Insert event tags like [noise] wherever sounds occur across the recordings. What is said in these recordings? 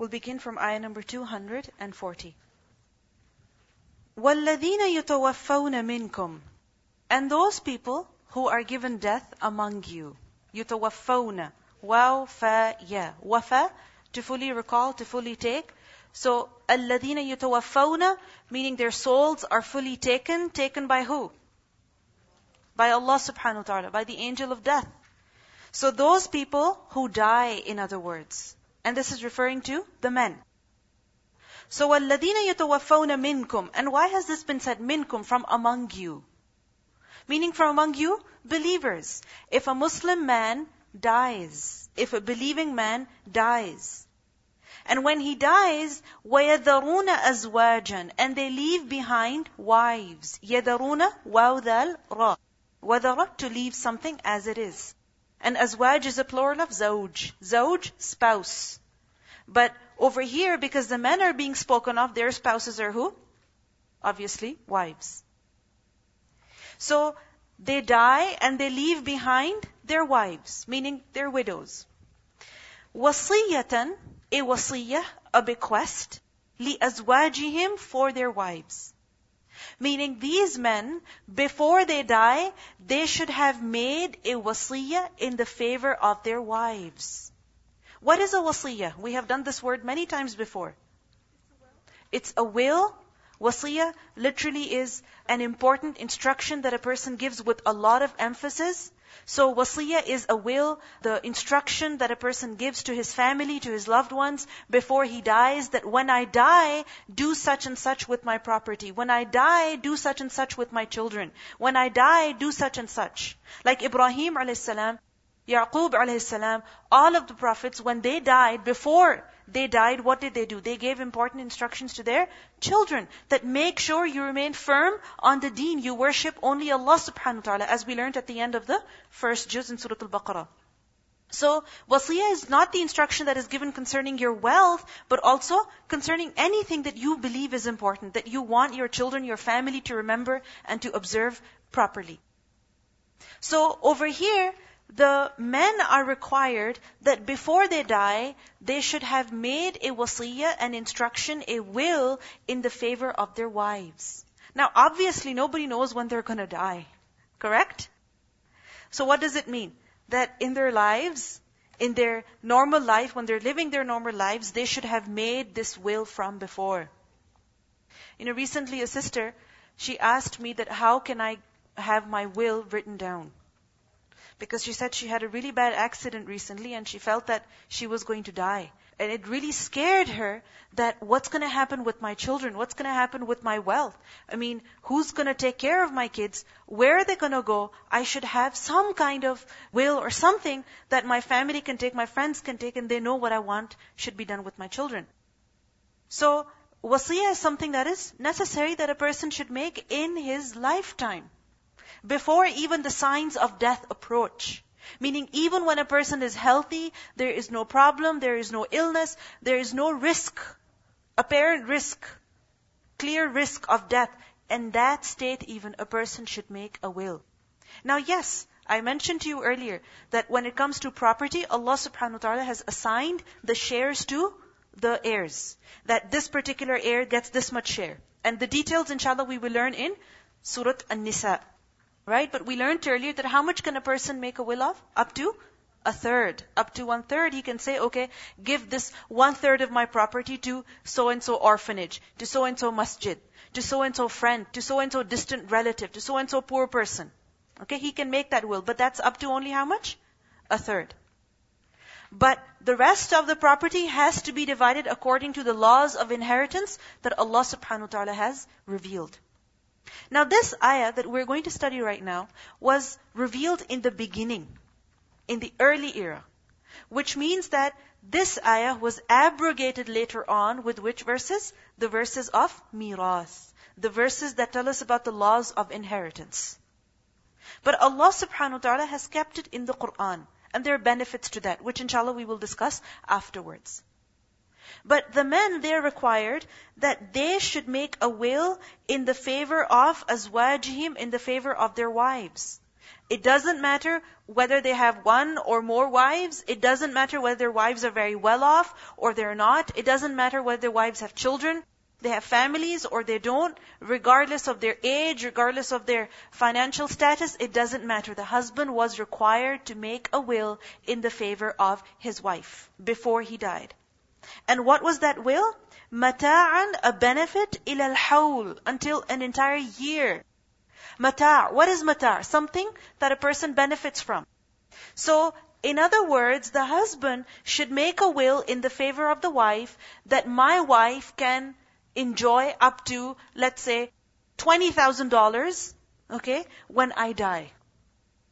We'll begin from ayah number 240. وَالَّذِينَ يُتَوَفَّوْنَ مِنْكُمْ And those people who are given death among you. يُتَوَفَّوْنَ Waw, fa, ya. Wafa, to fully recall, to fully take. So, الَّذِينَ يُتَوَفَّوْنَ Meaning their souls are fully taken. Taken by who? By Allah subhanahu wa ta'ala, by the angel of death. So those people who die, in other words. And this is referring to the men. So وَالَّذِينَ يَتَوَفَّوْنَ مِنْكُمْ And why has this been said, minkum, from among you? Meaning from among you, believers. If a Muslim man dies, if a believing man dies, and when he dies, وَيَذَرُونَ أَزْوَاجًا And they leave behind wives. يَذَرُونَ وَوْذَالْ رَا وَذَرَ to leave something as it is. And azwaj is a plural of zawj. Zawj, spouse. But over here, because the men are being spoken of, their spouses are who? Obviously, wives. So, they die and they leave behind their wives, meaning their widows. Wasiyatan, a wasiyah, a bequest, li azwajihim for their wives. Meaning these men, before they die, they should have made a wasiyah in the favor of their wives. What is a wasiyah? We have done this word many times before. It's a will. Wasiyah literally is an important instruction that a person gives with a lot of emphasis. So wasiyah is a will, the instruction that a person gives to his family, to his loved ones before he dies that when I die, do such and such with my property. When I die, do such and such with my children. When I die, do such and such. Like Ibrahim alayhi salam, Yaqub alayhi salam, all of the prophets, when they died, before they died, what did they do? They gave important instructions to their children that make sure you remain firm on the deen. You worship only Allah subhanahu wa ta'ala, as we learned at the end of the first juz in Surah Al-Baqarah. So, wasiyah is not the instruction that is given concerning your wealth, but also concerning anything that you believe is important, that you want your children, your family to remember and to observe properly. So, over here, the men are required that before they die, they should have made a wasiyah, an instruction, a will in the favor of their wives. Now, obviously, nobody knows when they're gonna die. Correct? So what does it mean? That in their lives, in their normal life, when they're living their normal lives, they should have made this will from before. You know, recently a sister, she asked me that how can I have my will written down? Because she said she had a really bad accident recently and she felt that she was going to die. And it really scared her that what's going to happen with my children? What's going to happen with my wealth? I mean, who's going to take care of my kids? Where are they going to go? I should have some kind of will or something that my family can take, my friends can take, and they know what I want should be done with my children. So, wasiyah is something that is necessary that a person should make in his lifetime before even the signs of death approach. Meaning even when a person is healthy, there is no problem, there is no illness, there is no risk, apparent risk, clear risk of death. In that state even a person should make a will. Now yes, I mentioned to you earlier that when it comes to property, Allah subhanahu wa ta'ala has assigned the shares to the heirs. That this particular heir gets this much share. And the details inshallah we will learn in Surah An-Nisa. Right? But we learned earlier that how much can a person make a will of? Up to a third. Up to one third, he can say, okay, give this one third of my property to so and so orphanage, to so and so masjid, to so and so friend, to so and so distant relative, to so and so poor person. Okay, he can make that will, but that's up to only how much? A third. But the rest of the property has to be divided according to the laws of inheritance that Allah subhanahu wa ta'ala has revealed. Now this ayah that we're going to study right now was revealed in the beginning, in the early era. Which means that this ayah was abrogated later on with which verses? The verses of mirath. The verses that tell us about the laws of inheritance. But Allah subhanahu wa ta'ala has kept it in the Quran. And there are benefits to that, which inshallah we will discuss afterwards. But the men, they're required that they should make a will in the favor of azwajihim, in the favor of their wives. It doesn't matter whether they have one or more wives. It doesn't matter whether their wives are very well off or they're not. It doesn't matter whether their wives have children, they have families or they don't. Regardless of their age, regardless of their financial status, it doesn't matter. The husband was required to make a will in the favor of his wife before he died. And what was that will? Mata'an, a benefit, ila al until an entire year. Mata', what is mata'? Something that a person benefits from. So, in other words, the husband should make a will in the favor of the wife that my wife can enjoy up to, let's say, $20,000, okay, when I die.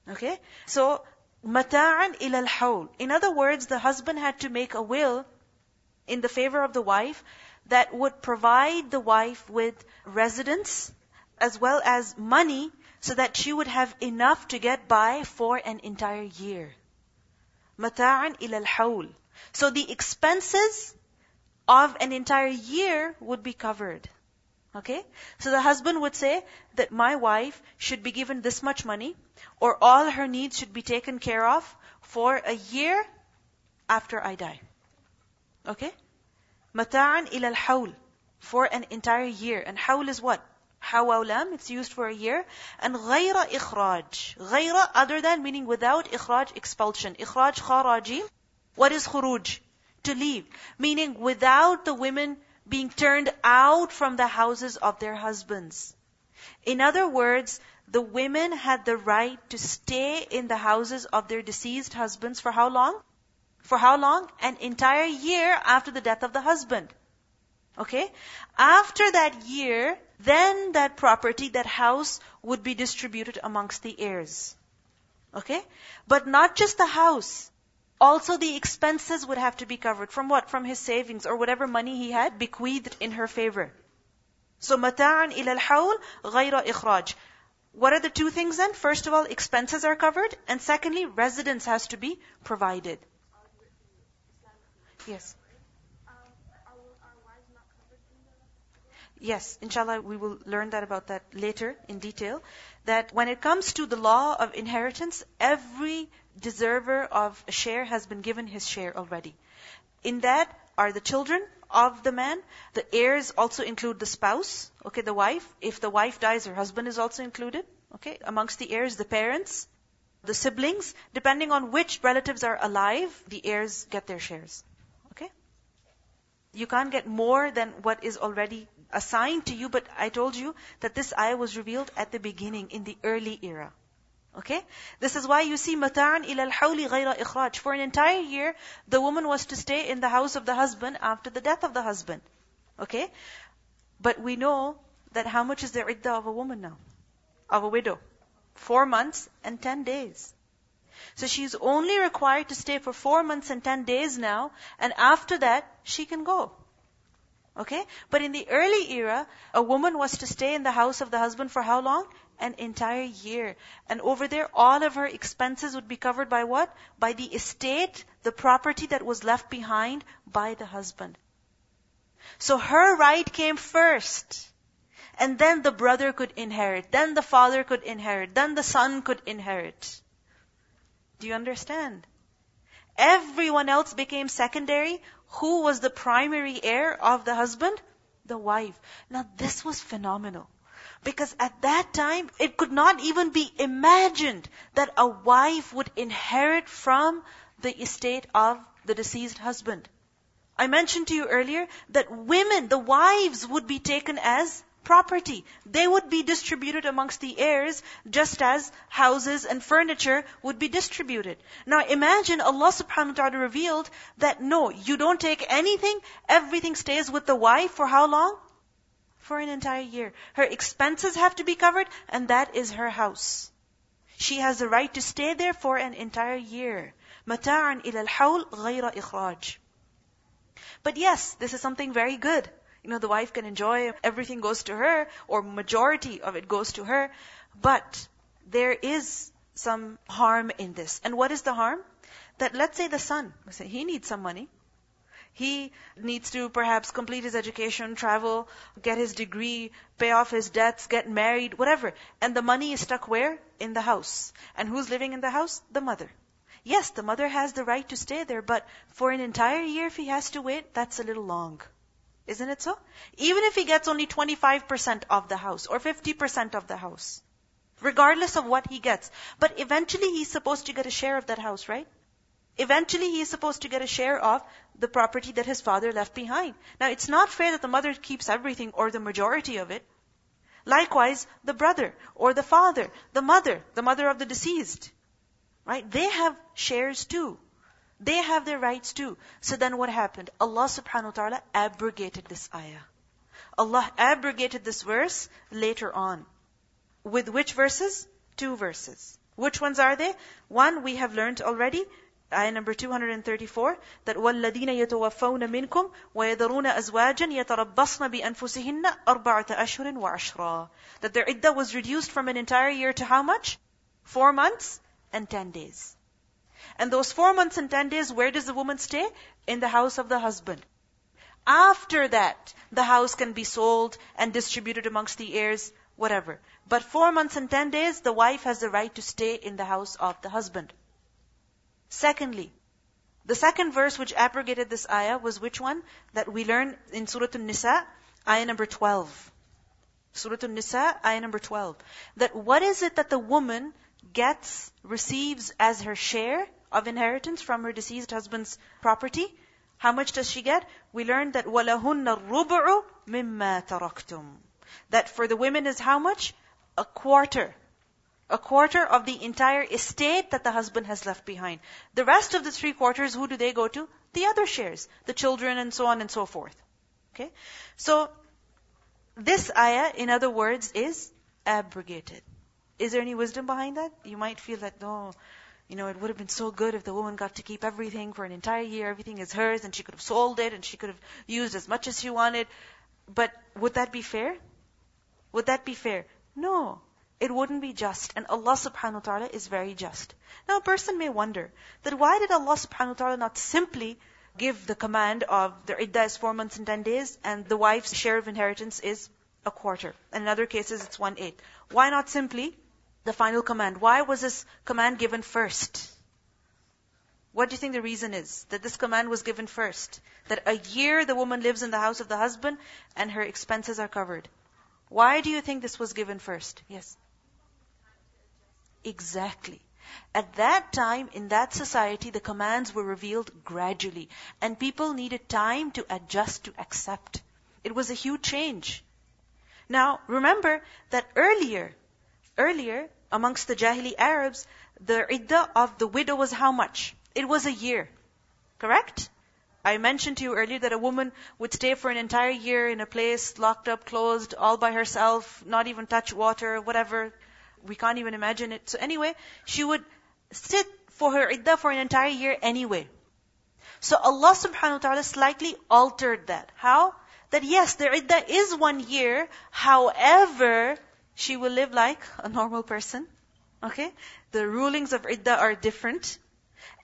Okay? So, mata'an ila al In other words, the husband had to make a will in the favor of the wife that would provide the wife with residence as well as money so that she would have enough to get by for an entire year. Mata'an ila al So the expenses of an entire year would be covered. Okay? So the husband would say that my wife should be given this much money or all her needs should be taken care of for a year after I die. Okay? Mata'an ila al For an entire year. And hawl is what? Hawawlam, it's used for a year. And ghayra ikhraj. Ghayra, other than, meaning without, ikhraj, expulsion. Ikhraj, kharaji. What is khuruj? To leave. Meaning without the women being turned out from the houses of their husbands. In other words, the women had the right to stay in the houses of their deceased husbands for how long? For how long? An entire year after the death of the husband. Okay? After that year, then that property, that house would be distributed amongst the heirs. Okay? But not just the house. Also the expenses would have to be covered. From what? From his savings or whatever money he had bequeathed in her favor. So mata'an ila al-hawl ghayra ikhraj. What are the two things then? First of all, expenses are covered. And secondly, residence has to be provided. Yes. Yes, inshallah, we will learn that about that later in detail. That when it comes to the law of inheritance, every deserver of a share has been given his share already. In that are the children of the man. The heirs also include the spouse, okay, the wife. If the wife dies, her husband is also included, okay. Amongst the heirs, the parents, the siblings. Depending on which relatives are alive, the heirs get their shares. You can't get more than what is already assigned to you, but I told you that this ayah was revealed at the beginning, in the early era. Okay? This is why you see mata'an ila al-hawli ghayra ikhraj. For an entire year, the woman was to stay in the house of the husband after the death of the husband. Okay? But we know that how much is the iddah of a woman now? Of a widow? Four months and ten days. So she's only required to stay for four months and ten days now, and after that, she can go. Okay? But in the early era, a woman was to stay in the house of the husband for how long? An entire year. And over there, all of her expenses would be covered by what? By the estate, the property that was left behind by the husband. So her right came first. And then the brother could inherit. Then the father could inherit. Then the son could inherit. Do you understand? Everyone else became secondary. Who was the primary heir of the husband? The wife. Now this was phenomenal. Because at that time, it could not even be imagined that a wife would inherit from the estate of the deceased husband. I mentioned to you earlier that women, the wives, would be taken as property. They would be distributed amongst the heirs just as houses and furniture would be distributed. Now imagine Allah subhanahu wa ta'ala revealed that no, you don't take anything, everything stays with the wife for how long? for an entire year. Her expenses have to be covered, and that is her house. She has the right to stay there for an entire year. مَتَاعًا إِلَى الْحَوْلِ غَيْرَ إِخْرَاجٍ But yes, this is something very good. You know, the wife can enjoy, everything goes to her, or majority of it goes to her. But there is some harm in this. And what is the harm? That let's say the son, he needs some money. He needs to perhaps complete his education, travel, get his degree, pay off his debts, get married, whatever. And the money is stuck where? In the house. And who's living in the house? The mother. Yes, the mother has the right to stay there, but for an entire year if he has to wait, that's a little long. Isn't it so? Even if he gets only 25% of the house or 50% of the house. Regardless of what he gets. But eventually he's supposed to get a share of that house, right? Eventually he is supposed to get a share of the property that his father left behind. Now it's not fair that the mother keeps everything or the majority of it. Likewise, the brother or the father, the mother, the mother of the deceased. Right? They have shares too. They have their rights too. So then what happened? Allah subhanahu wa ta'ala abrogated this ayah. Allah abrogated this verse later on. With which verses? Two verses. Which ones are they? One we have learned already. Ayah number 234, that وَالَّذِينَ يَتَوَفَّوْنَ مِنْكُمْ وَيَذَرُونَ أَزْوَاجًا يَتَرَبَّصْنَ بِأَنفُسِهِنَّ أَرْبَعَةَ أَشْهُرٍ وَعَشْرًا That their iddah was reduced from an entire year to how much? Four months and ten days. And those four months and ten days, where does the woman stay? In the house of the husband. After that, the house can be sold and distributed amongst the heirs, whatever. But four months and ten days, the wife has the right to stay in the house of the husband. Secondly, the second verse which abrogated this ayah was which one? That we learn in Surah An-Nisa, ayah number 12. Surah An-Nisa, ayah number 12. That what is it that the woman gets, receives as her share of inheritance from her deceased husband's property? How much does she get? We learned that وَلَهُنَّ الرُّبُعُ مِمَّا تَرَكْتُمْ That for the women is how much? A quarter a quarter of the entire estate that the husband has left behind. The rest of the three quarters, who do they go to? The other shares, the children and so on and so forth. Okay? So, this ayah, in other words, is abrogated. Is there any wisdom behind that? You might feel that, no, you know, it would have been so good if the woman got to keep everything for an entire year, everything is hers, and she could have sold it, and she could have used as much as she wanted. But would that be fair? Would that be fair? No. It wouldn't be just. And Allah subhanahu wa ta'ala is very just. Now a person may wonder that why did Allah subhanahu wa ta'ala not simply give the command of the iddah is four months and ten days and the wife's share of inheritance is a quarter. And in other cases it's one eighth. Why not simply the final command? Why was this command given first? What do you think the reason is that this command was given first? That a year the woman lives in the house of the husband and her expenses are covered. Why do you think this was given first? Yes. Exactly. At that time, in that society, the commands were revealed gradually, and people needed time to adjust, to accept. It was a huge change. Now, remember that earlier, earlier, amongst the Jahili Arabs, the iddah of the widow was how much? It was a year. Correct? I mentioned to you earlier that a woman would stay for an entire year in a place, locked up, closed, all by herself, not even touch water, whatever, we can't even imagine it. So anyway, she would sit for her iddah for an entire year anyway. So Allah subhanahu wa ta'ala slightly altered that. How? That yes, their iddah is one year, however, she will live like a normal person. Okay? The rulings of iddah are different.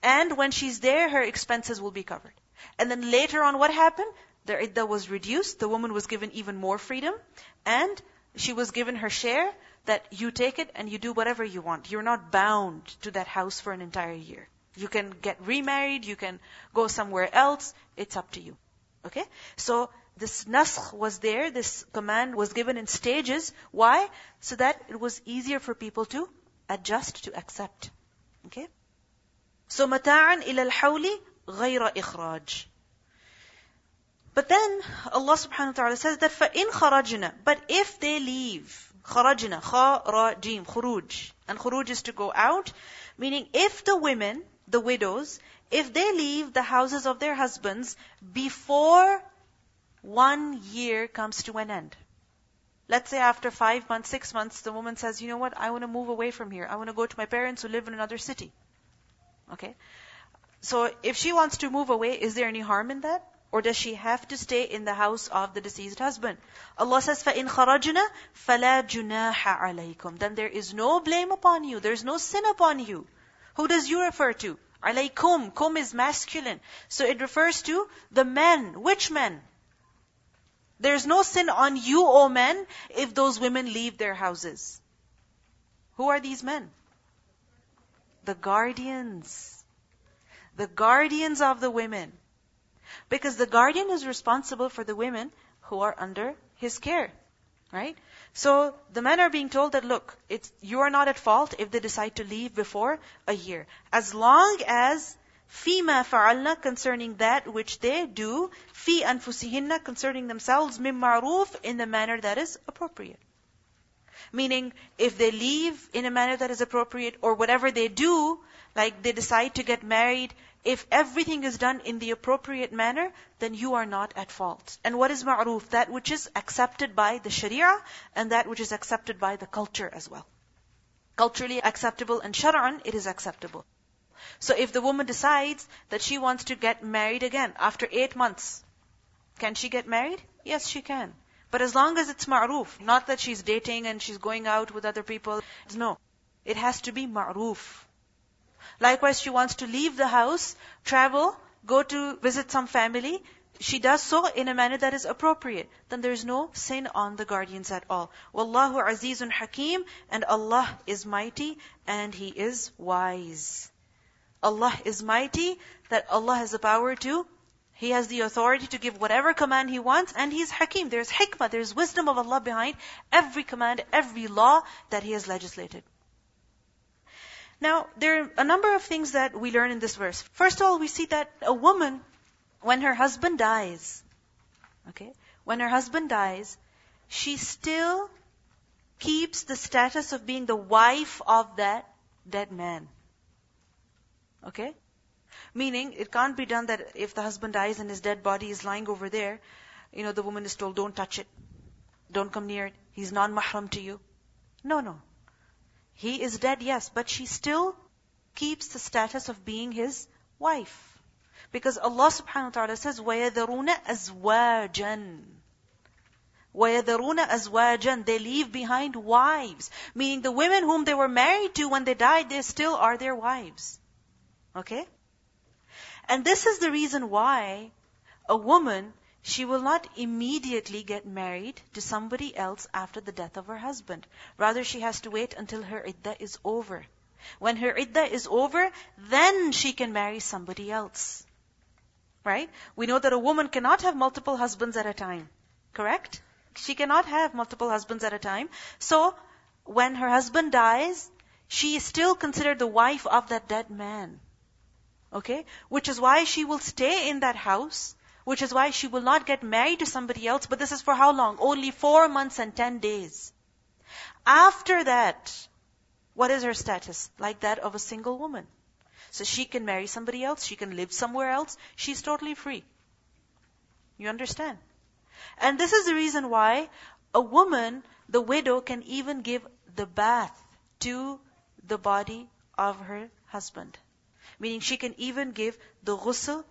And when she's there, her expenses will be covered. And then later on, what happened? The iddah was reduced, the woman was given even more freedom, and she was given her share, that you take it and you do whatever you want. You're not bound to that house for an entire year. You can get remarried, you can go somewhere else, it's up to you. Okay? So, this naskh was there, this command was given in stages. Why? So that it was easier for people to adjust, to accept. Okay? So mata'an ila al-hawli ghayra ikhraj. But then Allah subhanahu wa ta'ala says that فَإِنْ خَرَجْنَا But if they leave, خَرَجْنَا خَرَجِيم خُرُوج And khuruj is to go out, meaning if the women, the widows, if they leave the houses of their husbands before one year comes to an end let's say after 5 months 6 months the woman says you know what I want to move away from here I want to go to my parents who live in another city okay so if she wants to move away is there any harm in that or does she have to stay in the house of the deceased husband? Allah says, فَإِنْ خَرَجْنَا فَلَا جُنَاحَ عَلَيْكُمْ Then there is no blame upon you. There is no sin upon you. Who does you refer to? Alaykum. Kum is masculine. So it refers to the men. Which men? There's no sin on you, O men, if those women leave their houses. Who are these men? The guardians. The guardians of the women. Because the guardian is responsible for the women who are under his care. Right? So the men are being told that look, you are not at fault if they decide to leave before a year. As long as Fima fa'alna concerning that which they do, fi anfusihinna concerning themselves, mim ma'ruf in the manner that is appropriate. Meaning, if they leave in a manner that is appropriate, or whatever they do, like they decide to get married, if everything is done in the appropriate manner, then you are not at fault. And what is ma'ruf? That which is accepted by the sharia, and that which is accepted by the culture as well. Culturally acceptable and shar'an, it is acceptable. So if the woman decides that she wants to get married again after eight months, can she get married? Yes, she can. But as long as it's ma'ruf, not that she's dating and she's going out with other people. No. It has to be ma'ruf. Likewise, she wants to leave the house, travel, go to visit some family. She does so in a manner that is appropriate. Then there is no sin on the guardians at all. Wallahu azizun hakim, and Allah is mighty and He is wise. Allah is mighty, that Allah has the power to he has the authority to give whatever command He wants, and He's Hakim. There's hikmah, there's wisdom of Allah behind every command, every law that He has legislated. Now, there are a number of things that we learn in this verse. First of all, we see that a woman, when her husband dies, okay, when her husband dies, she still keeps the status of being the wife of that dead man. Okay? Meaning, it can't be done that if the husband dies and his dead body is lying over there, you know, the woman is told, don't touch it. Don't come near it. He's non-mahram to you. No, no. He is dead, yes, but she still keeps the status of being his wife. Because Allah subhanahu wa ta'ala says, وَيَذَرُونَ أَزْوَاجًا وَيَذَرُونَ أَزْوَاجًا They leave behind wives. Meaning the women whom they were married to when they died, they still are their wives. Okay? And this is the reason why a woman, she will not immediately get married to somebody else after the death of her husband. Rather, she has to wait until her iddah is over. When her iddah is over, then she can marry somebody else. Right? We know that a woman cannot have multiple husbands at a time. Correct? She cannot have multiple husbands at a time. So, when her husband dies, she is still considered the wife of that dead man. Okay? Which is why she will stay in that house. Which is why she will not get married to somebody else. But this is for how long? Only four months and ten days. After that, what is her status? Like that of a single woman. So she can marry somebody else. She can live somewhere else. She's totally free. You understand? And this is the reason why a woman, the widow, can even give the bath to the body of her husband. Meaning she can even give the ghusl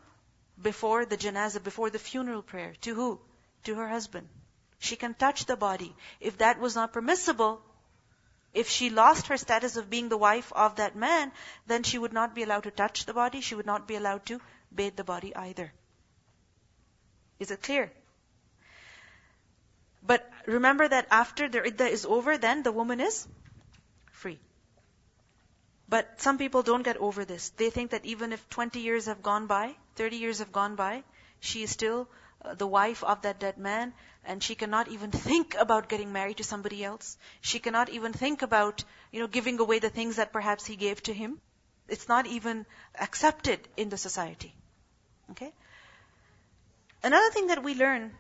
before the janazah, before the funeral prayer. To who? To her husband. She can touch the body. If that was not permissible, if she lost her status of being the wife of that man, then she would not be allowed to touch the body, she would not be allowed to bathe the body either. Is it clear? But remember that after the iddah is over, then the woman is. But some people don't get over this. They think that even if 20 years have gone by, 30 years have gone by, she is still uh, the wife of that dead man, and she cannot even [laughs] think about getting married to somebody else. She cannot even think about, you know, giving away the things that perhaps he gave to him. It's not even accepted in the society. Okay? Another thing that we learn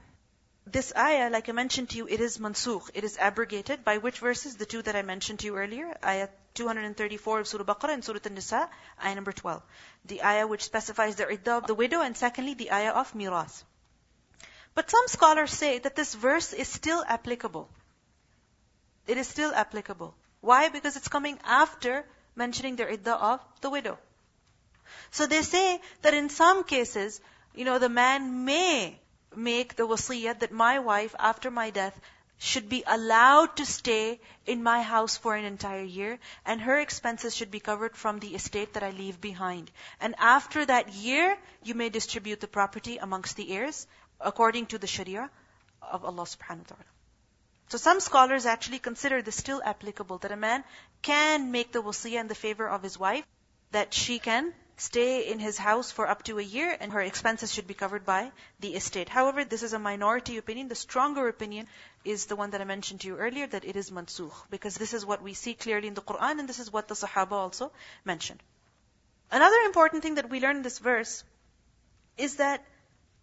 this ayah, like I mentioned to you, it is mansukh. It is abrogated. By which verses? The two that I mentioned to you earlier. Ayah 234 of Surah Baqarah and Surah An-Nisa, ayah number 12. The ayah which specifies the iddah of the widow, and secondly, the ayah of miras. But some scholars say that this verse is still applicable. It is still applicable. Why? Because it's coming after mentioning the iddah of the widow. So they say that in some cases, you know, the man may make the wasiyah that my wife, after my death, should be allowed to stay in my house for an entire year, and her expenses should be covered from the estate that I leave behind. And after that year, you may distribute the property amongst the heirs according to the Sharia of Allah subhanahu wa ta'ala. So some scholars actually consider this still applicable, that a man can make the wasiyah in the favor of his wife, that she can stay in his house for up to a year and her expenses should be covered by the estate. However, this is a minority opinion. The stronger opinion is the one that I mentioned to you earlier, that it is mansukh. Because this is what we see clearly in the Quran and this is what the Sahaba also mentioned. Another important thing that we learn in this verse is that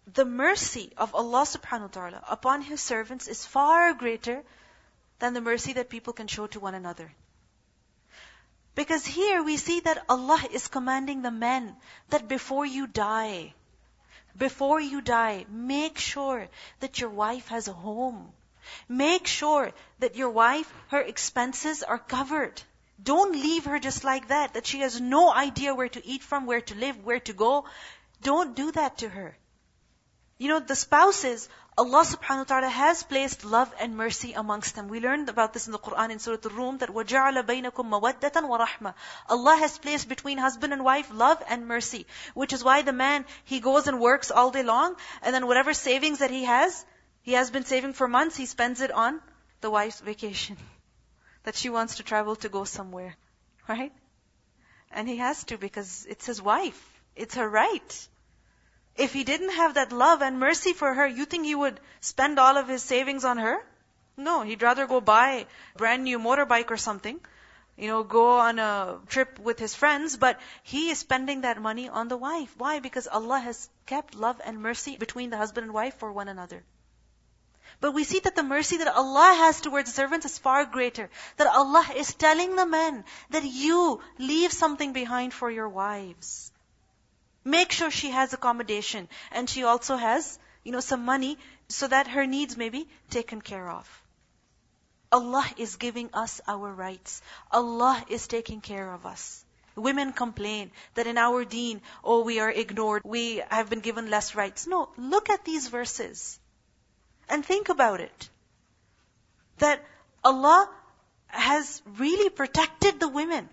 the mercy of Allah subhanahu wa ta'ala upon His servants is far greater than the mercy that people can show to one another. Because here we see that Allah is commanding the men that before you die, before you die, make sure that your wife has a home. Make sure that your wife, her expenses are covered. Don't leave her just like that, that she has no idea where to eat from, where to live, where to go. Don't do that to her. You know, the spouses, Allah subhanahu wa ta'ala has placed love and mercy amongst them. We learned about this in the Quran in Surah Al-Rum that وَجَعَلَ بَيْنَكُمْ مَوَدَّةً وَرَحْمَةً Allah has placed between husband and wife love and mercy. Which is why the man, he goes and works all day long, and then whatever savings that he has, he has been saving for months, he spends it on the wife's vacation. [laughs] That she wants to travel to go somewhere. [laughs] Right? And he has to because it's his wife. It's her right. If he didn't have that love and mercy for her, you think he would spend all of his savings on her? No, he'd rather go buy a brand new motorbike or something, you know, go on a trip with his friends, but he is spending that money on the wife. Why? Because Allah has kept love and mercy between the husband and wife for one another. But we see that the mercy that Allah has towards servants is far greater. That Allah is telling the men that you leave something behind for your wives. Make sure she has accommodation and she also has, you know, some money so that her needs may be taken care of. Allah is giving us our rights. Allah is taking care of us. Women complain that in our deen, oh, we are ignored, we have been given less rights. No, look at these verses and think about it. That Allah has really protected the women.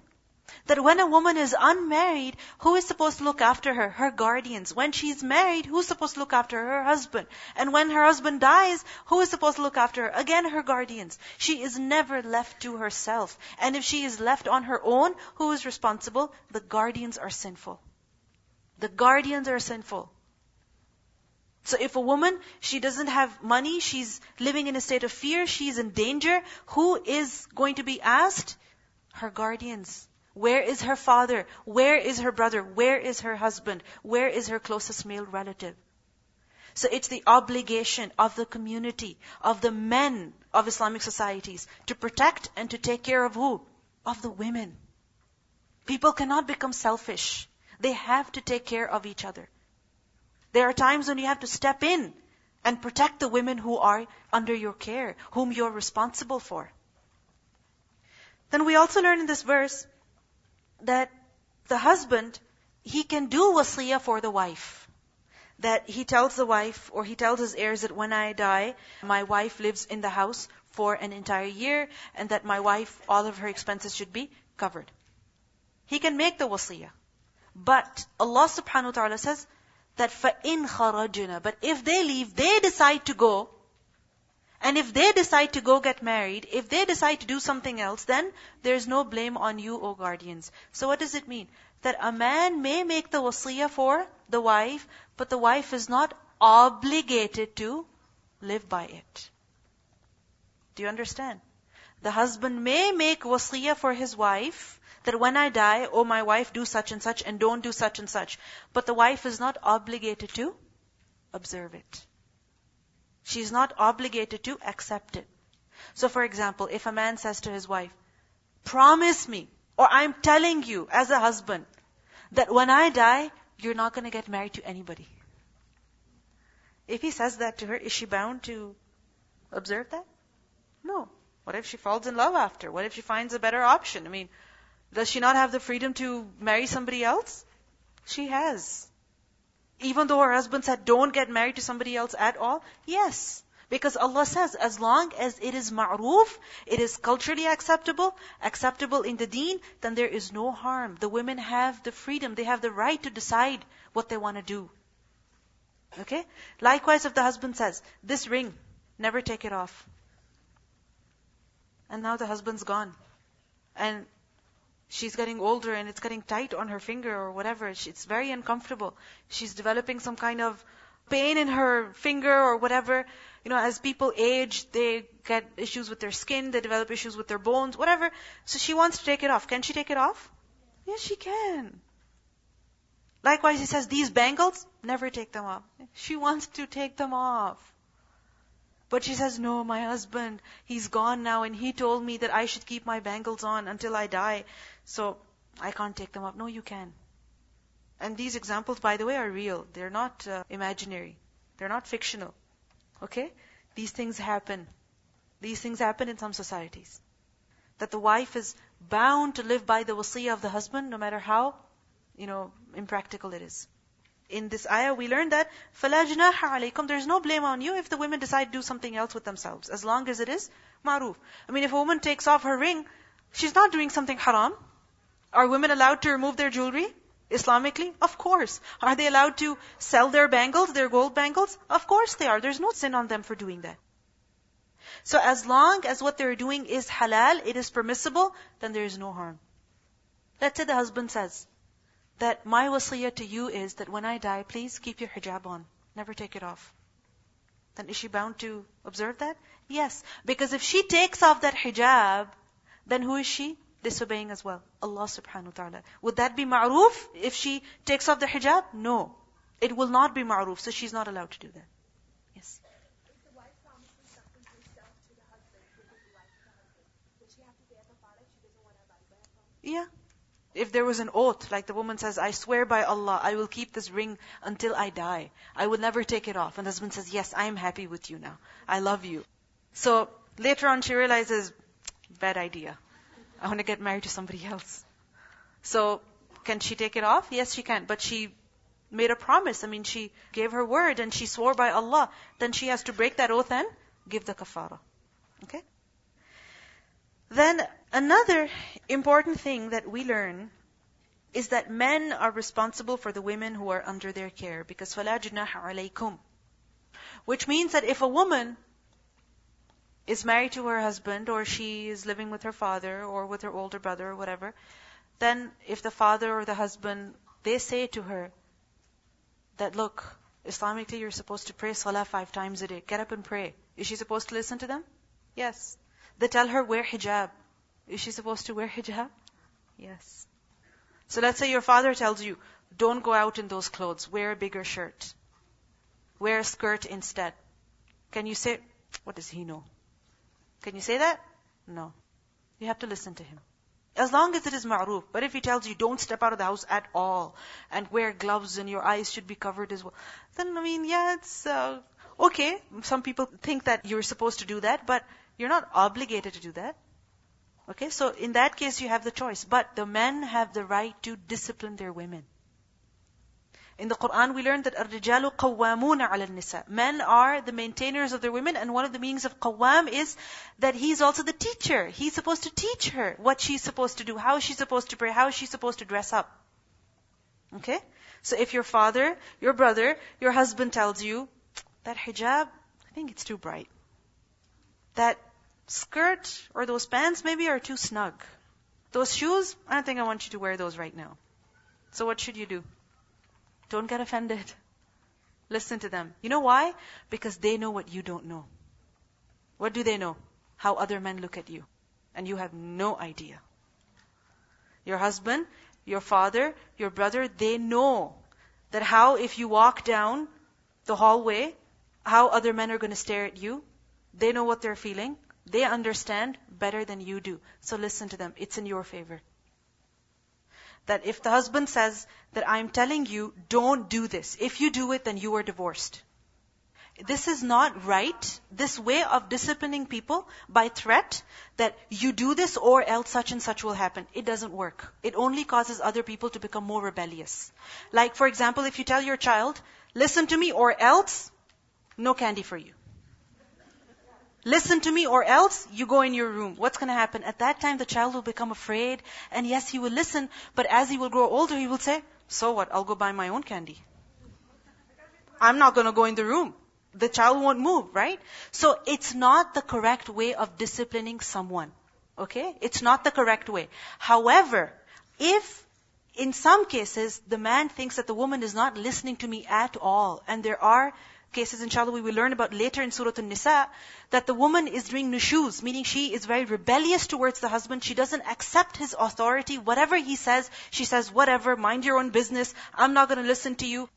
That when a woman is unmarried, who is supposed to look after her? Her guardians. When she's married, who's supposed to look after her? Her husband. And when her husband dies, who is supposed to look after her? Again, her guardians. She is never left to herself. And if she is left on her own, who is responsible? The guardians are sinful. The guardians are sinful. So if a woman, she doesn't have money, she's living in a state of fear, she's in danger, who is going to be asked? Her guardians. Where is her father? Where is her brother? Where is her husband? Where is her closest male relative? So it's the obligation of the community, of the men of Islamic societies, to protect and to take care of who? Of the women. People cannot become selfish. They have to take care of each other. There are times when you have to step in and protect the women who are under your care, whom you're responsible for. Then we also learn in this verse that the husband, he can do wasiyah for the wife. That he tells the wife or he tells his heirs that when I die, my wife lives in the house for an entire year and that my wife, all of her expenses should be covered. He can make the wasiyah, But Allah subhanahu wa ta'ala says that فَإِنْ خَرَجْنَا But if they leave, they decide to go, and if they decide to go get married, if they decide to do something else, then there's no blame on you, O guardians. So what does it mean? That a man may make the wasiyah for the wife, but the wife is not obligated to live by it. Do you understand? The husband may make wasiyah for his wife, that when I die, oh my wife, do such and such and don't do such and such. But the wife is not obligated to observe it. She's not obligated to accept it. So for example, if a man says to his wife, promise me, or I'm telling you as a husband, that when I die, you're not going to get married to anybody. If he says that to her, is she bound to observe that? No. What if she falls in love after? What if she finds a better option? I mean, does she not have the freedom to marry somebody else? She has. Even though her husband said, don't get married to somebody else at all? Yes. Because Allah says, as long as it is ma'roof, it is culturally acceptable, acceptable in the deen, then there is no harm. The women have the freedom, they have the right to decide what they want to do. Okay? Likewise, if the husband says, this ring, never take it off. And now the husband's gone. And she's getting older and it's getting tight on her finger or whatever. It's very uncomfortable. She's developing some kind of pain in her finger or whatever. You know, as people age, they get issues with their skin, they develop issues with their bones, whatever. So she wants to take it off. Can she take it off? Yes, she can. Likewise, he says, these bangles, never take them off. She wants to take them off. But she says, no, my husband, he's gone now and he told me that I should keep my bangles on until I die. So I can't take them off. No, you can. And these examples, by the way, are real. They're not uh, imaginary. They're not fictional. Okay? These things happen. These things happen in some societies. That the wife is bound to live by the wasiyah of the husband, no matter how, you know, impractical it is. In this ayah, we learn that فَلَا جُنَاحَ عَلَيْكُمْ There's no blame on you if the women decide to do something else with themselves, as long as it is ma'ruf. I mean, if a woman takes off her ring, she's not doing something haram. Are women allowed to remove their jewelry? Islamically? Of course. Are they allowed to sell their bangles, their gold bangles? Of course they are. There's no sin on them for doing that. So as long as what they're doing is halal, it is permissible, then there is no harm. Let's say the husband says that my wasiyah to you is that when I die, please keep your hijab on. Never take it off. Then is she bound to observe that? Yes. Because if she takes off that hijab, then who is she? Disobeying as well. Allah subhanahu wa ta'ala. Would that be ma'roof if she takes off the hijab? No. It will not be ma'roof, so she's not allowed to do that. Yes. Yeah. If there was an oath, like the woman says, I swear by Allah, I will keep this ring until I die. I will never take it off. And the husband says, yes, I am happy with you now. I love you. So later on she realizes, bad idea. I want to get married to somebody else. So, can she take it off? Yes, she can. But she made a promise. I mean, she gave her word and she swore by Allah. Then she has to break that oath and give the kafara. Okay? Then another important thing that we learn is that men are responsible for the women who are under their care because فَلَا جُنَاحَ عَلَيْكُمْ which means that if a woman is married to her husband or she is living with her father or with her older brother or whatever, then if the father or the husband, they say to her that, look, Islamically you're supposed to pray salah five times a day. Get up and pray. Is she supposed to listen to them? Yes. They tell her wear hijab. Is she supposed to wear hijab? Yes. So let's say your father tells you, don't go out in those clothes. Wear a bigger shirt. Wear a skirt instead. Can you say, what does he know? Can you say that? No. You have to listen to him. As long as it is ma'roof. But if he tells you don't step out of the house at all and wear gloves and your eyes should be covered as well, then I mean, yeah, it's uh, okay. Some people think that you're supposed to do that, but you're not obligated to do that. Okay, so in that case you have the choice. But the men have the right to discipline their women. In the Quran, we learned that الرِّجَالُ قَوَّامُونَ عَلَى النِّسَاءِ Men are the maintainers of their women, and one of the meanings of qawwam is that he's also the teacher. He's supposed to teach her what she's supposed to do, how she's supposed to pray, how she's supposed to dress up. Okay? So if your father, your brother, your husband tells you, that hijab, I think it's too bright. That skirt or those pants maybe are too snug. Those shoes, I don't think I want you to wear those right now. So what should you do? Don't get offended. Listen to them. You know why? Because they know what you don't know. What do they know? How other men look at you. And you have no idea. Your husband, your father, your brother, they know that how if you walk down the hallway, how other men are going to stare at you. They know what they're feeling. They understand better than you do. So listen to them. It's in your favor that if the husband says that I'm telling you, don't do this. If you do it, then you are divorced. This is not right. This way of disciplining people by threat that you do this or else such and such will happen. It doesn't work. It only causes other people to become more rebellious. Like, for example, if you tell your child, listen to me or else, no candy for you. Listen to me or else you go in your room. What's going to happen? At that time the child will become afraid and yes, he will listen, but as he will grow older, he will say, so what? I'll go buy my own candy. I'm not going to go in the room. The child won't move, right? So it's not the correct way of disciplining someone. Okay? It's not the correct way. However, if in some cases the man thinks that the woman is not listening to me at all, and there are cases, inshallah, we will learn about later in Surah An-Nisa, that the woman is doing nushuz, meaning she is very rebellious towards the husband. She doesn't accept his authority. Whatever he says, she says, whatever, mind your own business. I'm not going to listen to you.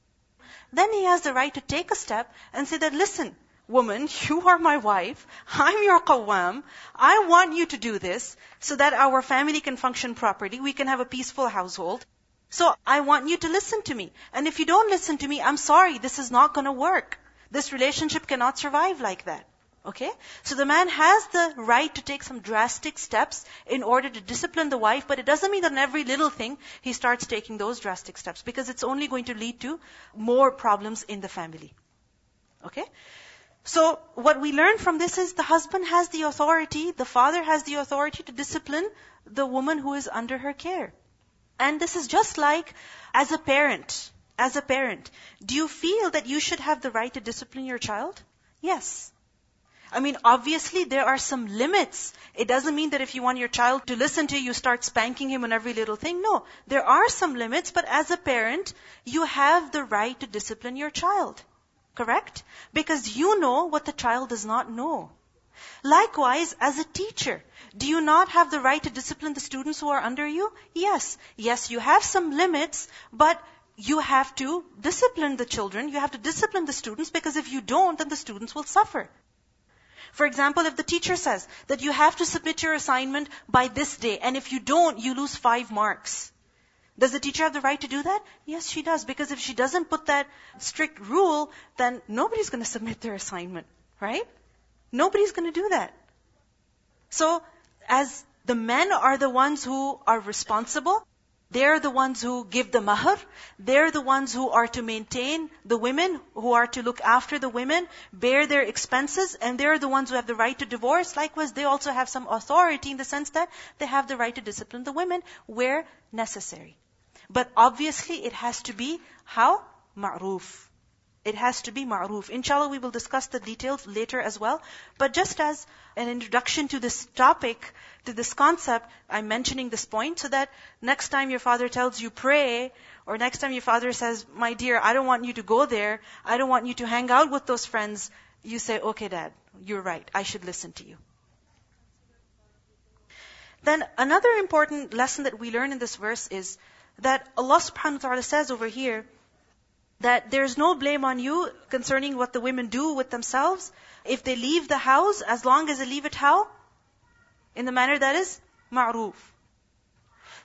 Then he has the right to take a step and say that, listen, woman, [laughs] you are my wife. I'm your qawwam. I want you to do this so that our family can function properly. We can have a peaceful household. So I want you to listen to me. And if you don't listen to me, I'm sorry, this is not going to work. This relationship cannot survive like that. Okay? So the man has the right to take some drastic steps in order to discipline the wife, but it doesn't mean that in every little thing he starts taking those drastic steps because it's only going to lead to more problems in the family. Okay? So what we learn from this is the husband has the authority, the father has the authority to discipline the woman who is under her care. And this is just like as a parent as a parent, do you feel that you should have the right to discipline your child? Yes. I mean, obviously there are some limits. It doesn't mean that if you want your child to listen to you, you start spanking him on every little thing. No. There are some limits, but as a parent, you have the right to discipline your child. Correct? Because you know what the child does not know. Likewise, as a teacher, do you not have the right to discipline the students who are under you? Yes. Yes, you have some limits, but you have to discipline the children, you have to discipline the students, because if you don't, then the students will suffer. For example, if the teacher says that you have to submit your assignment by this day, and if you don't, you lose five marks. Does the teacher have the right to do that? Yes, she does, because if she doesn't put that strict rule, then nobody's going to submit their assignment, right? Nobody's going to do that. So, as the men are the ones who are responsible, they're the ones who give the mahr. They're the ones who are to maintain the women, who are to look after the women, bear their expenses, and they're the ones who have the right to divorce. Likewise, they also have some authority in the sense that they have the right to discipline the women where necessary. But obviously, it has to be how? Ma'roof. It has to be ma'roof. Inshallah, we will discuss the details later as well. But just as an introduction to this topic, to this concept, I'm mentioning this point so that next time your father tells you pray, or next time your father says, my dear, I don't want you to go there, I don't want you to hang out with those friends, you say, okay dad, you're right, I should listen to you. Then another important lesson that we learn in this verse is that Allah subhanahu wa ta'ala says over here, that there's no blame on you concerning what the women do with themselves. If they leave the house, as long as they leave it how? in the manner that is ma'roof.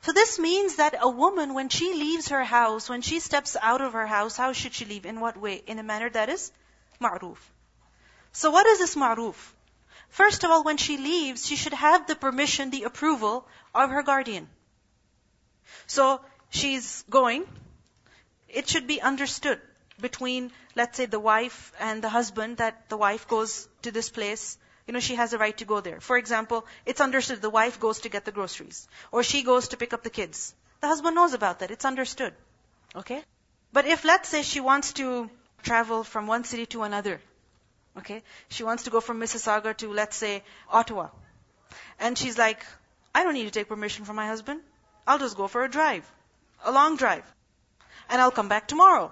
So this means that a woman, when she leaves her house, when she steps out of her house, how should she leave? In what way? In a manner that is ma'roof. So what is this ma'roof? First of all, when she leaves, she should have the permission, the approval of her guardian. So she's going. It should be understood between, let's say, the wife and the husband that the wife goes to this place you know, she has a right to go there. For example, it's understood the wife goes to get the groceries. Or she goes to pick up the kids. The husband knows about that. It's understood. Okay? But if, let's say, she wants to travel from one city to another, okay? She wants to go from Mississauga to, let's say, Ottawa. And she's like, I don't need to take permission from my husband. I'll just go for a drive. A long drive. And I'll come back tomorrow.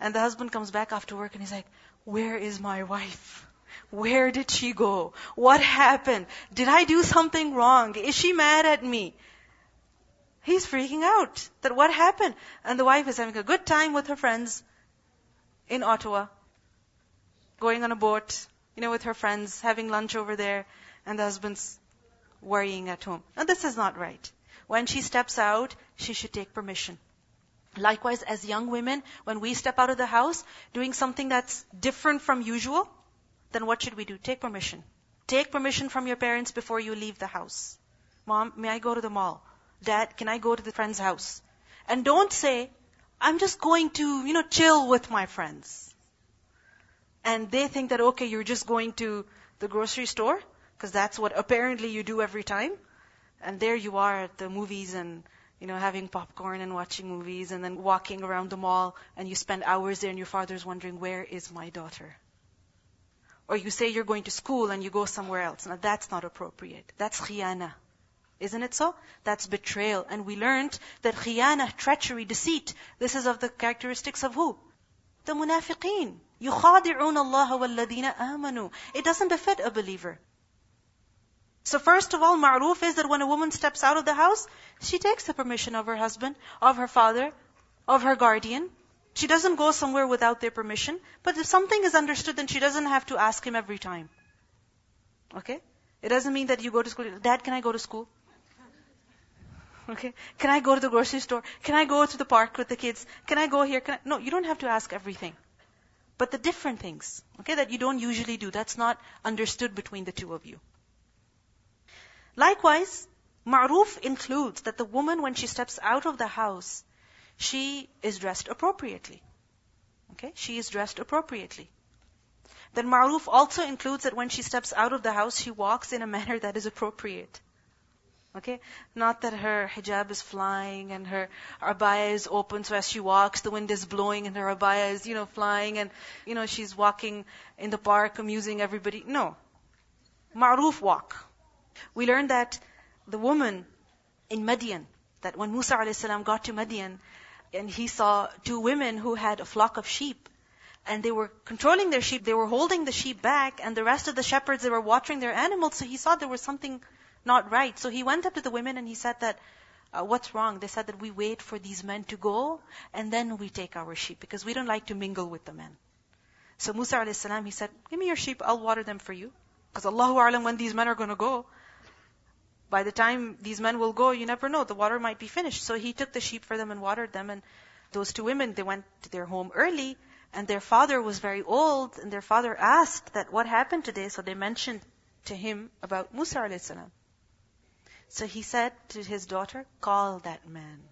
And the husband comes back after work and he's like, where is my wife? Where did she go? What happened? Did I do something wrong? Is she mad at me? He's freaking out that what happened? And the wife is having a good time with her friends in Ottawa, going on a boat, you know, with her friends, having lunch over there, and the husband's worrying at home. Now this is not right. When she steps out, she should take permission. Likewise, as young women, when we step out of the house, doing something that's different from usual, then what should we do? Take permission. Take permission from your parents before you leave the house. Mom, may I go to the mall? Dad, can I go to the friend's house? And don't say, I'm just going to, you know, chill with my friends. and they think that, okay, you're just going to the grocery store, because that's what apparently you do every time. And there you are at the movies and, you know, having popcorn and watching movies and then walking around the mall and you spend hours there and your father's wondering, where is my daughter? Or you say you're going to school and you go somewhere else. Now that's not appropriate. That's khiyana. Isn't it so? That's betrayal. And we learned that khiyana, treachery, deceit, this is of the characteristics of who? The munafiqeen. يُخَادِعُونَ اللَّهَ وَالَّذِينَ آمَنُوا It doesn't befit a believer. So first of all, ma'ruf is that when a woman steps out of the house, she takes the permission of her husband, of her father, of her guardian. She doesn't go somewhere without their permission. But if something is understood, then she doesn't have to ask him every time. Okay? It doesn't mean that you go to school, Dad, can I go to school? Okay? Can I go to the grocery store? Can I go to the park with the kids? Can I go here? Can I? No, you don't have to ask everything. But the different things, okay, that you don't usually do, that's not understood between the two of you. Likewise, ma'ruf includes that the woman, when she steps out of the house, she is dressed appropriately. Okay? She is dressed appropriately. Then ma'ruf also includes that when she steps out of the house, she walks in a [laughs] manner that is appropriate. Okay? Not that her hijab is flying and her abaya is open so as she walks, the wind is blowing and her abaya is, you know, flying and, you know, she's walking in the park amusing everybody. No. Ma'ruf walk. We learned that the woman in Madian, that when Musa a.s. got to Madian, and he saw two women who had a flock of sheep, and they were controlling their sheep, they were holding the sheep back, and the rest of the shepherds, they were watering their animals, so he saw there was something not right. So he went up to the women and he said that, uh, what's wrong? They said that we wait for these men to go and then we take our sheep because we don't like to mingle with the men. So Musa a.s. he said, give me your sheep, I'll water them for you. Because Allahu A'lam when these men are going to go. By the time these men will go, you never know, the water might be finished. So he took the sheep for them and watered them and those two women, they went to their home early and their father was very old and their father asked that what happened today? So they mentioned to him about Musa a.s. So he said to his daughter, call that man.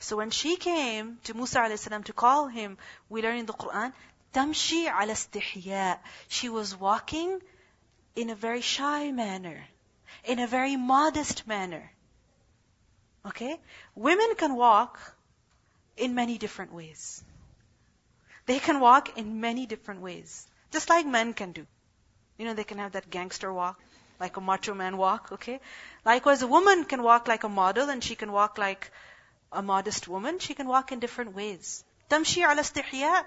So when she came to Musa a.s. to call him, we learn in the Quran, tamshi ala istihya. She was walking in a very shy manner, in a very modest manner. Okay? Women can walk in many different ways. They can walk in many different ways. Just like men can do. You know, they can have that gangster walk like a macho man walk, okay? Likewise, a woman can walk like a model and she can walk like a modest woman. She can walk in different ways. Tamshi ala istihya,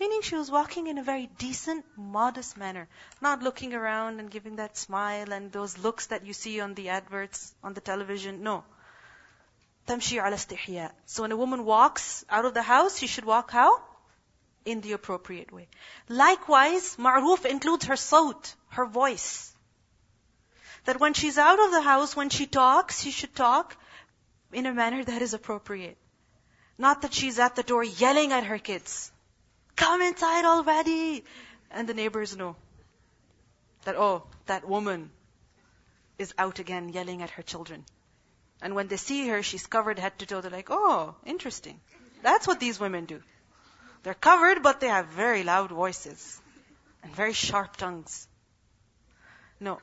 meaning she was walking in a very decent, modest manner. Not looking around and giving that smile and those looks that you see on the adverts, on the television. No. Tamshi ala istihya. So when a woman walks out of the house, she should walk how? In the appropriate way. Likewise, ma'ruf includes her saut, her voice that when she's out of the house, when she talks, she should talk in a manner that is appropriate. Not that she's at the door yelling at her kids. Come inside already! And the neighbors know that, oh, that woman is out again yelling at her children. And when they see her, she's covered head to toe. They're like, oh, interesting. That's what these women do. They're covered, but they have very loud voices and very sharp tongues. No,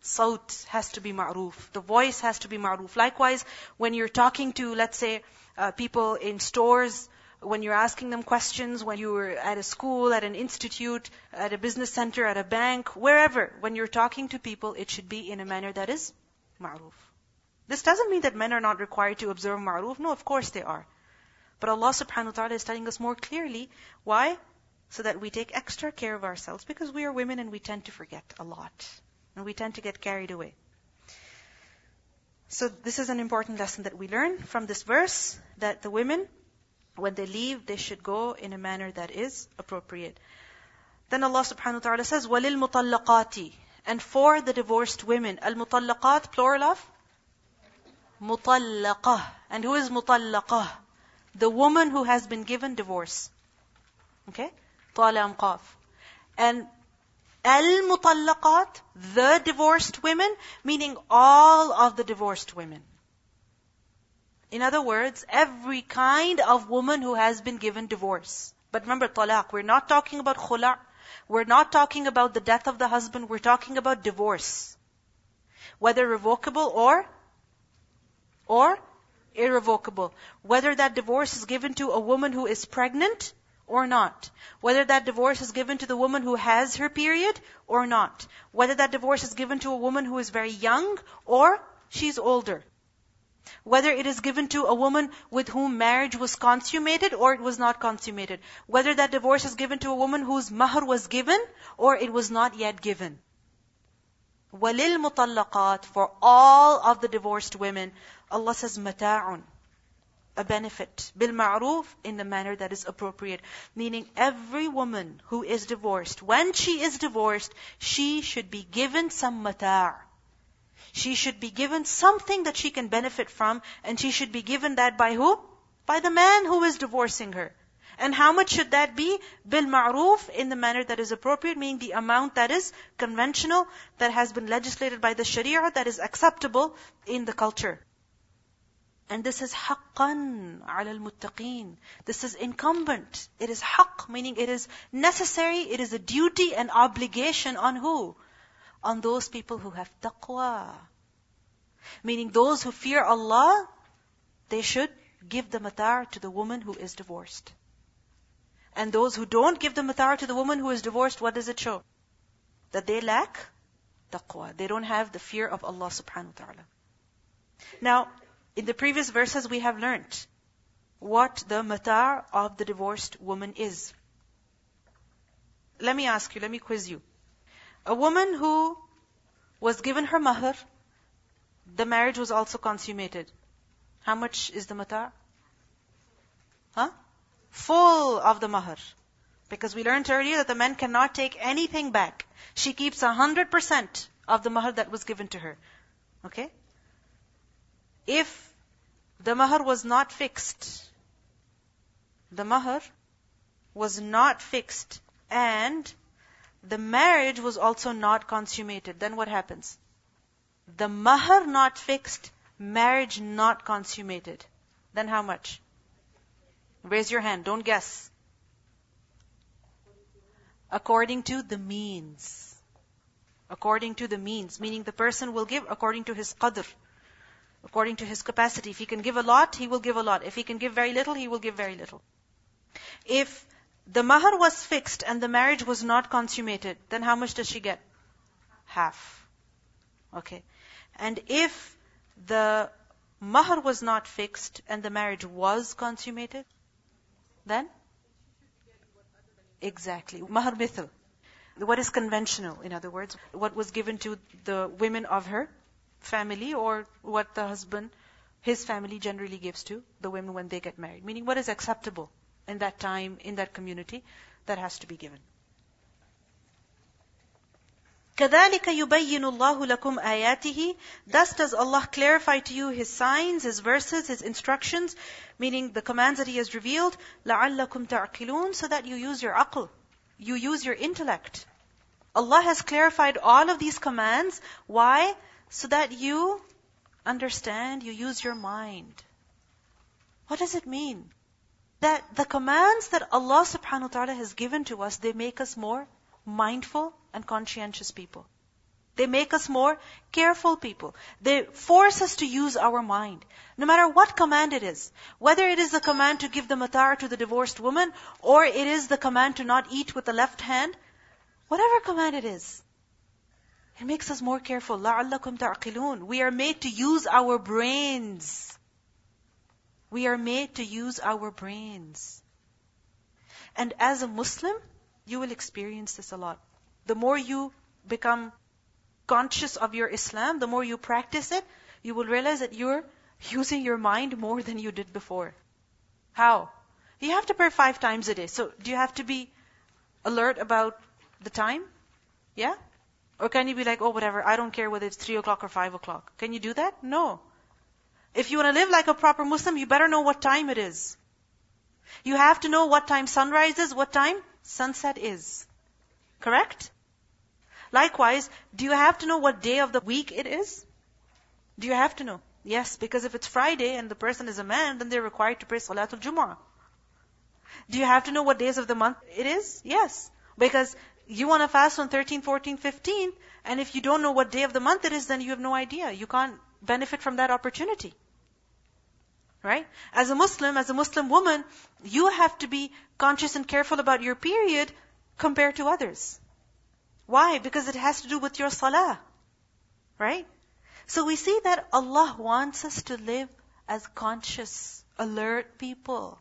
Saut has to be ma'ruf. The voice has to be ma'ruf. Likewise, when you're talking to, let's say, uh, people in stores, when you're asking them questions, when you're at a school, at an institute, at a business center, at a bank, wherever, when you're talking to people, it should be in a manner that is ma'ruf. This doesn't mean that men are not required to observe ma'ruf. No, of course they are. But Allah subhanahu wa ta'ala is telling us more clearly. Why? So that we take extra care of ourselves because we are women and we tend to forget a lot. And we tend to get carried away. So this is an important lesson that we learn from this verse, that the women, when they leave, they should go in a manner that is appropriate. Then Allah subhanahu wa ta'ala says, وَلِلْ مُطَلَّقَاتِ And for the divorced women, al-mutallaqat, plural of? Mutallaqah. And who is mutallaqah? The woman who has been given divorce. Okay? طالع قاف. And Al-mutallaqat, the divorced women, meaning all of the divorced women. In other words, every kind of woman who has been given divorce. But remember, talaq, we're not talking about khula', We're not talking about the death of the husband, we're talking about divorce. Whether revocable or, or irrevocable. Whether that divorce is given to a woman who is pregnant or not. Whether that divorce is given to the woman who has her period or not. Whether that divorce is given to a woman who is very young or she's older. Whether it is given to a woman with whom marriage was consummated or it was not consummated. Whether that divorce is given to a woman whose mahr was given or it was not yet given. Walil mutallaqat for all of the divorced women, Allah says mata'un, a benefit. Bil ma'roof in the manner that is appropriate. Meaning every woman who is divorced, when she is divorced, she should be given some mata'. She should be given something that she can benefit from, and she should be given that by who? By the man who is divorcing her. And how much should that be? Bil ma'ruf, in the manner that is appropriate, meaning the amount that is conventional, that has been legislated by the sharia, that is acceptable in the culture. And this is haqqan al-muttaqeen. This is incumbent. It is haqq, meaning it is necessary, it is a duty and obligation on who? On those people who have taqwa. Meaning those who fear Allah, they should give the mata' to the woman who is divorced. And those who don't give the mata' to the woman who is divorced, what does it show? That they lack taqwa. They don't have the fear of Allah subhanahu wa ta'ala. Now, in the previous verses, we have learnt what the mata' of the divorced woman is. Let me ask you, let me quiz you. A woman who was given her mahr, the marriage was also consummated. How much is the mata'? Huh? Full of the mahr. Because we learned earlier that the man cannot take anything back. She keeps a hundred percent of the mahr that was given to her. Okay? If the mahr was not fixed, the mahr was not fixed and the marriage was also not consummated, then what happens? The mahar not fixed, marriage not consummated. Then how much? Raise your hand, don't guess. According to the means. According to the means, meaning the person will give according to his qadr according to his capacity. If he can give a lot, he will give a lot. If he can give very little, he will give very little. If the mahar was fixed and the marriage was not consummated, then how much does she get? Half. Okay. And if the mahar was not fixed and the marriage was consummated, then? Exactly. Mahar mithal. What is conventional, in other words, what was given to the women of her family or what the husband, his family generally gives to the women when they get married. Meaning what is acceptable in that time, in that community, that has to be given. كَذَلِكَ يُبَيِّنُ اللَّهُ لَكُمْ آيَاتِهِ Thus does Allah clarify to you His signs, His verses, His instructions, meaning the commands that He has revealed, لَعَلَّكُمْ تَعْقِلُونَ So that you use your aql, you use your intellect. Allah has clarified all of these commands. Why? so that you understand, you use your mind. What does it mean? that the commands that Allah subhanahu wa ta'ala has given to us, they make us more mindful and conscientious people. They make us more careful people. They force us to use our mind. No matter what command it is, whether it is the command to give the mata' to the divorced woman, or it is the command to not eat with the left hand, whatever command it is, it makes us more careful. لَعَلَّكُمْ تَعْقِلُونَ We are made to use our brains. We are made to use our brains. And as a Muslim, you will experience this a lot. The more you become conscious of your Islam, the more you practice it, you will realize that you're [laughs] using your mind more than you did before. How? You have to pray five times a day. So do you have to be alert about the time? Yeah? Or can you be like, oh, whatever, I don't care whether it's 3 o'clock or 5 o'clock. Can you do that? No. If you want to live like a proper Muslim, you better know what time it is. You have to know what time sunrise is, what time sunset is. Correct? Likewise, do you have to know what day of the week it is? Do you have to know? Yes, because if it's Friday and the person is a man, then they're required to pray Salatul Jumu'ah. Do you have to know what days of the month it is? Yes. Because You want to fast on 13, 14, 15, and if you don't know what day of the month it is, then you have no idea. You can't benefit from that opportunity. Right? As a Muslim, as a Muslim woman, you have to be conscious and careful about your period compared to others. Why? Because it has to do with your salah. Right? So we see that Allah wants us to live as conscious, alert people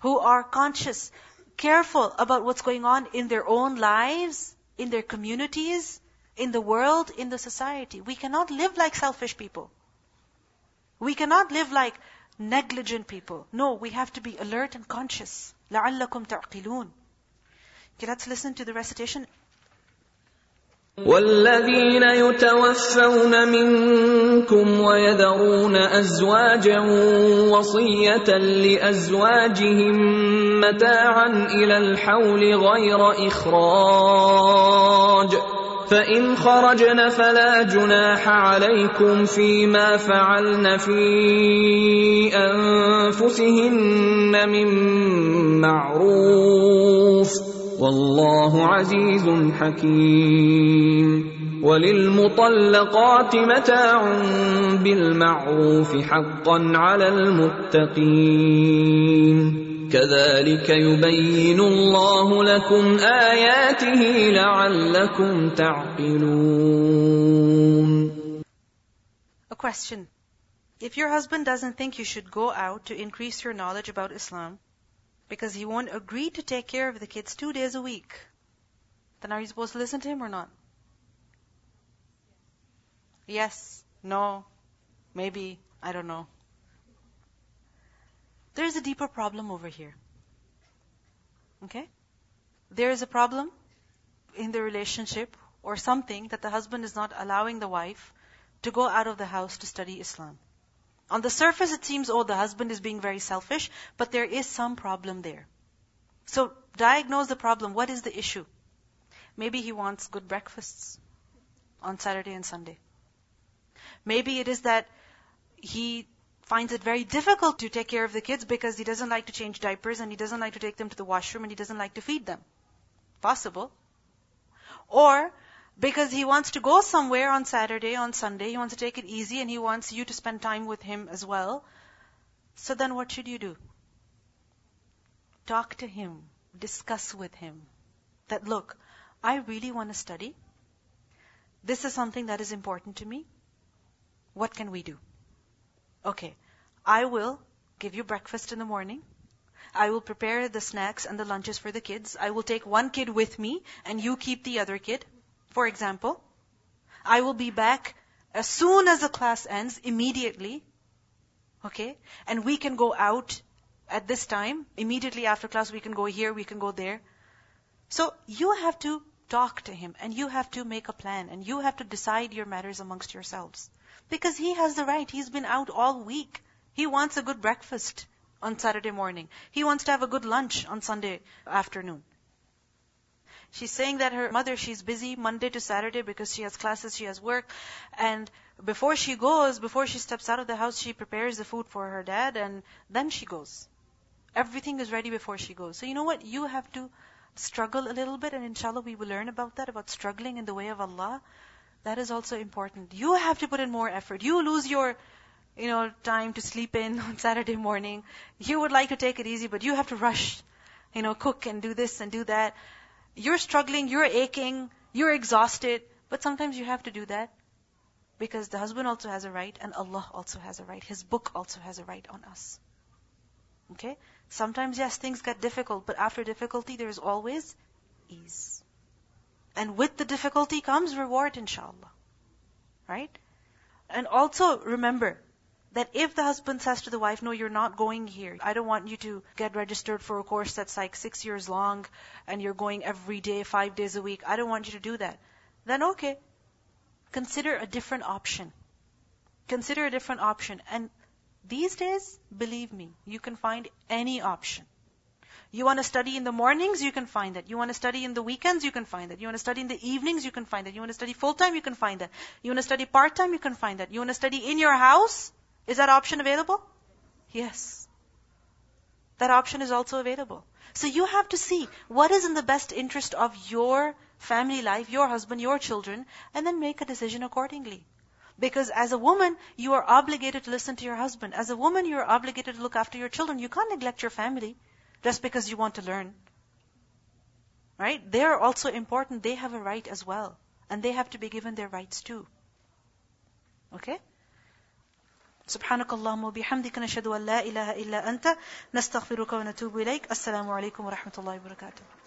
who are conscious, careful about what's going on in their own lives, in their communities, in the world, in the society. We cannot live like selfish people. We cannot live like negligent people. No, we have to be alert and conscious. لَعَلَّكُمْ تَعْقِلُونَ Okay, let's listen to the recitation. والذين يتوفون منكم ويذرون ازواجا وصيه لازواجهم متاعا الى الحول غير اخراج فإن خرجن فلا جناح عليكم فيما فعلن في أنفسهن من معروف والله عزيز حكيم وللمطلقات متاع بالمعروف حقا على المتقين كذلك يبين الله لكم اياته لعلكم تعقلون A question. If your husband doesn't think you should go out to increase your knowledge about Islam, because he won't agree to take care of the kids two days a week, then are you supposed to listen to him or not? Yes, no, maybe, I don't know. There's a deeper problem over here. Okay? There is a problem in the relationship or something that the husband is not allowing the wife to go out of the house to study Islam. On the surface, it seems, oh, the husband is being very selfish, but there is some problem there. So, diagnose the problem. What is the issue? Maybe he wants good breakfasts on Saturday and Sunday. Maybe it is that he finds it very difficult to take care of the kids because he doesn't like to change diapers and he doesn't like to take them to the washroom and he doesn't like to feed them. Possible. Or because he wants to go somewhere on Saturday, on Sunday, he wants to take it easy and he wants you to spend time with him as well. So then what should you do? Talk to him, discuss with him that look, I really want to study. This is something that is important to me. What can we do? Okay, I will give you breakfast in the morning. I will prepare the snacks and the lunches for the kids. I will take one kid with me and you keep the other kid. For example, I will be back as soon as the class ends, immediately. Okay? And we can go out at this time. Immediately after class, we can go here, we can go there. So you have to talk to him and you have to make a plan and you have to decide your matters amongst yourselves. Because he has the right. He's been out all week. He wants a good breakfast on Saturday morning. He wants to have a good lunch on Sunday afternoon. She's saying that her mother, she's busy Monday to Saturday because she has classes, she has work. And before she goes, before she steps out of the house, she prepares the food for her dad and then she goes. Everything is ready before she goes. So you know what? You have to struggle a little bit and inshallah we will learn about that, about struggling in the way of Allah. That is also important. You have to put in more effort. You lose your, you know, time to sleep in [laughs] on Saturday morning. You would like to take it easy, but you have to rush, you know, cook and do this and do that. You're struggling, you're aching, you're exhausted, but sometimes you have to do that because the husband also has a right and Allah also has a right. His book also has a right on us. Okay? Sometimes, yes, things get difficult, but after difficulty, there is always ease. And with the difficulty comes reward, inshallah. Right? And also remember, that if the husband says to the wife, no, you're not going here. I don't want you to get registered for a course that's like six years long and you're going every day, five days a week. I don't want you to do that. Then okay. Consider a different option. Consider a different option. And these days, believe me, you can find any option. You want to study in the mornings, you can find that. You want to study in the weekends, you can find that. You want to study in the evenings, you can find that. You want to study full time, you can find that. You want to study part time, you can find that. You want to study in your house, is that option available? Yes. That option is also available. So you have to see what is in the best interest of your family life, your husband, your children, and then make a decision accordingly. Because as a woman, you are obligated to listen to your husband. As a woman, you are obligated to look after your children. You can't neglect your family just because you want to learn. Right? They are also important. They have a right as well. And they have to be given their rights too. Okay? سبحانك اللهم وبحمدك نشهد أن لا إله إلا أنت نستغفرك ونتوب إليك السلام عليكم ورحمة الله وبركاته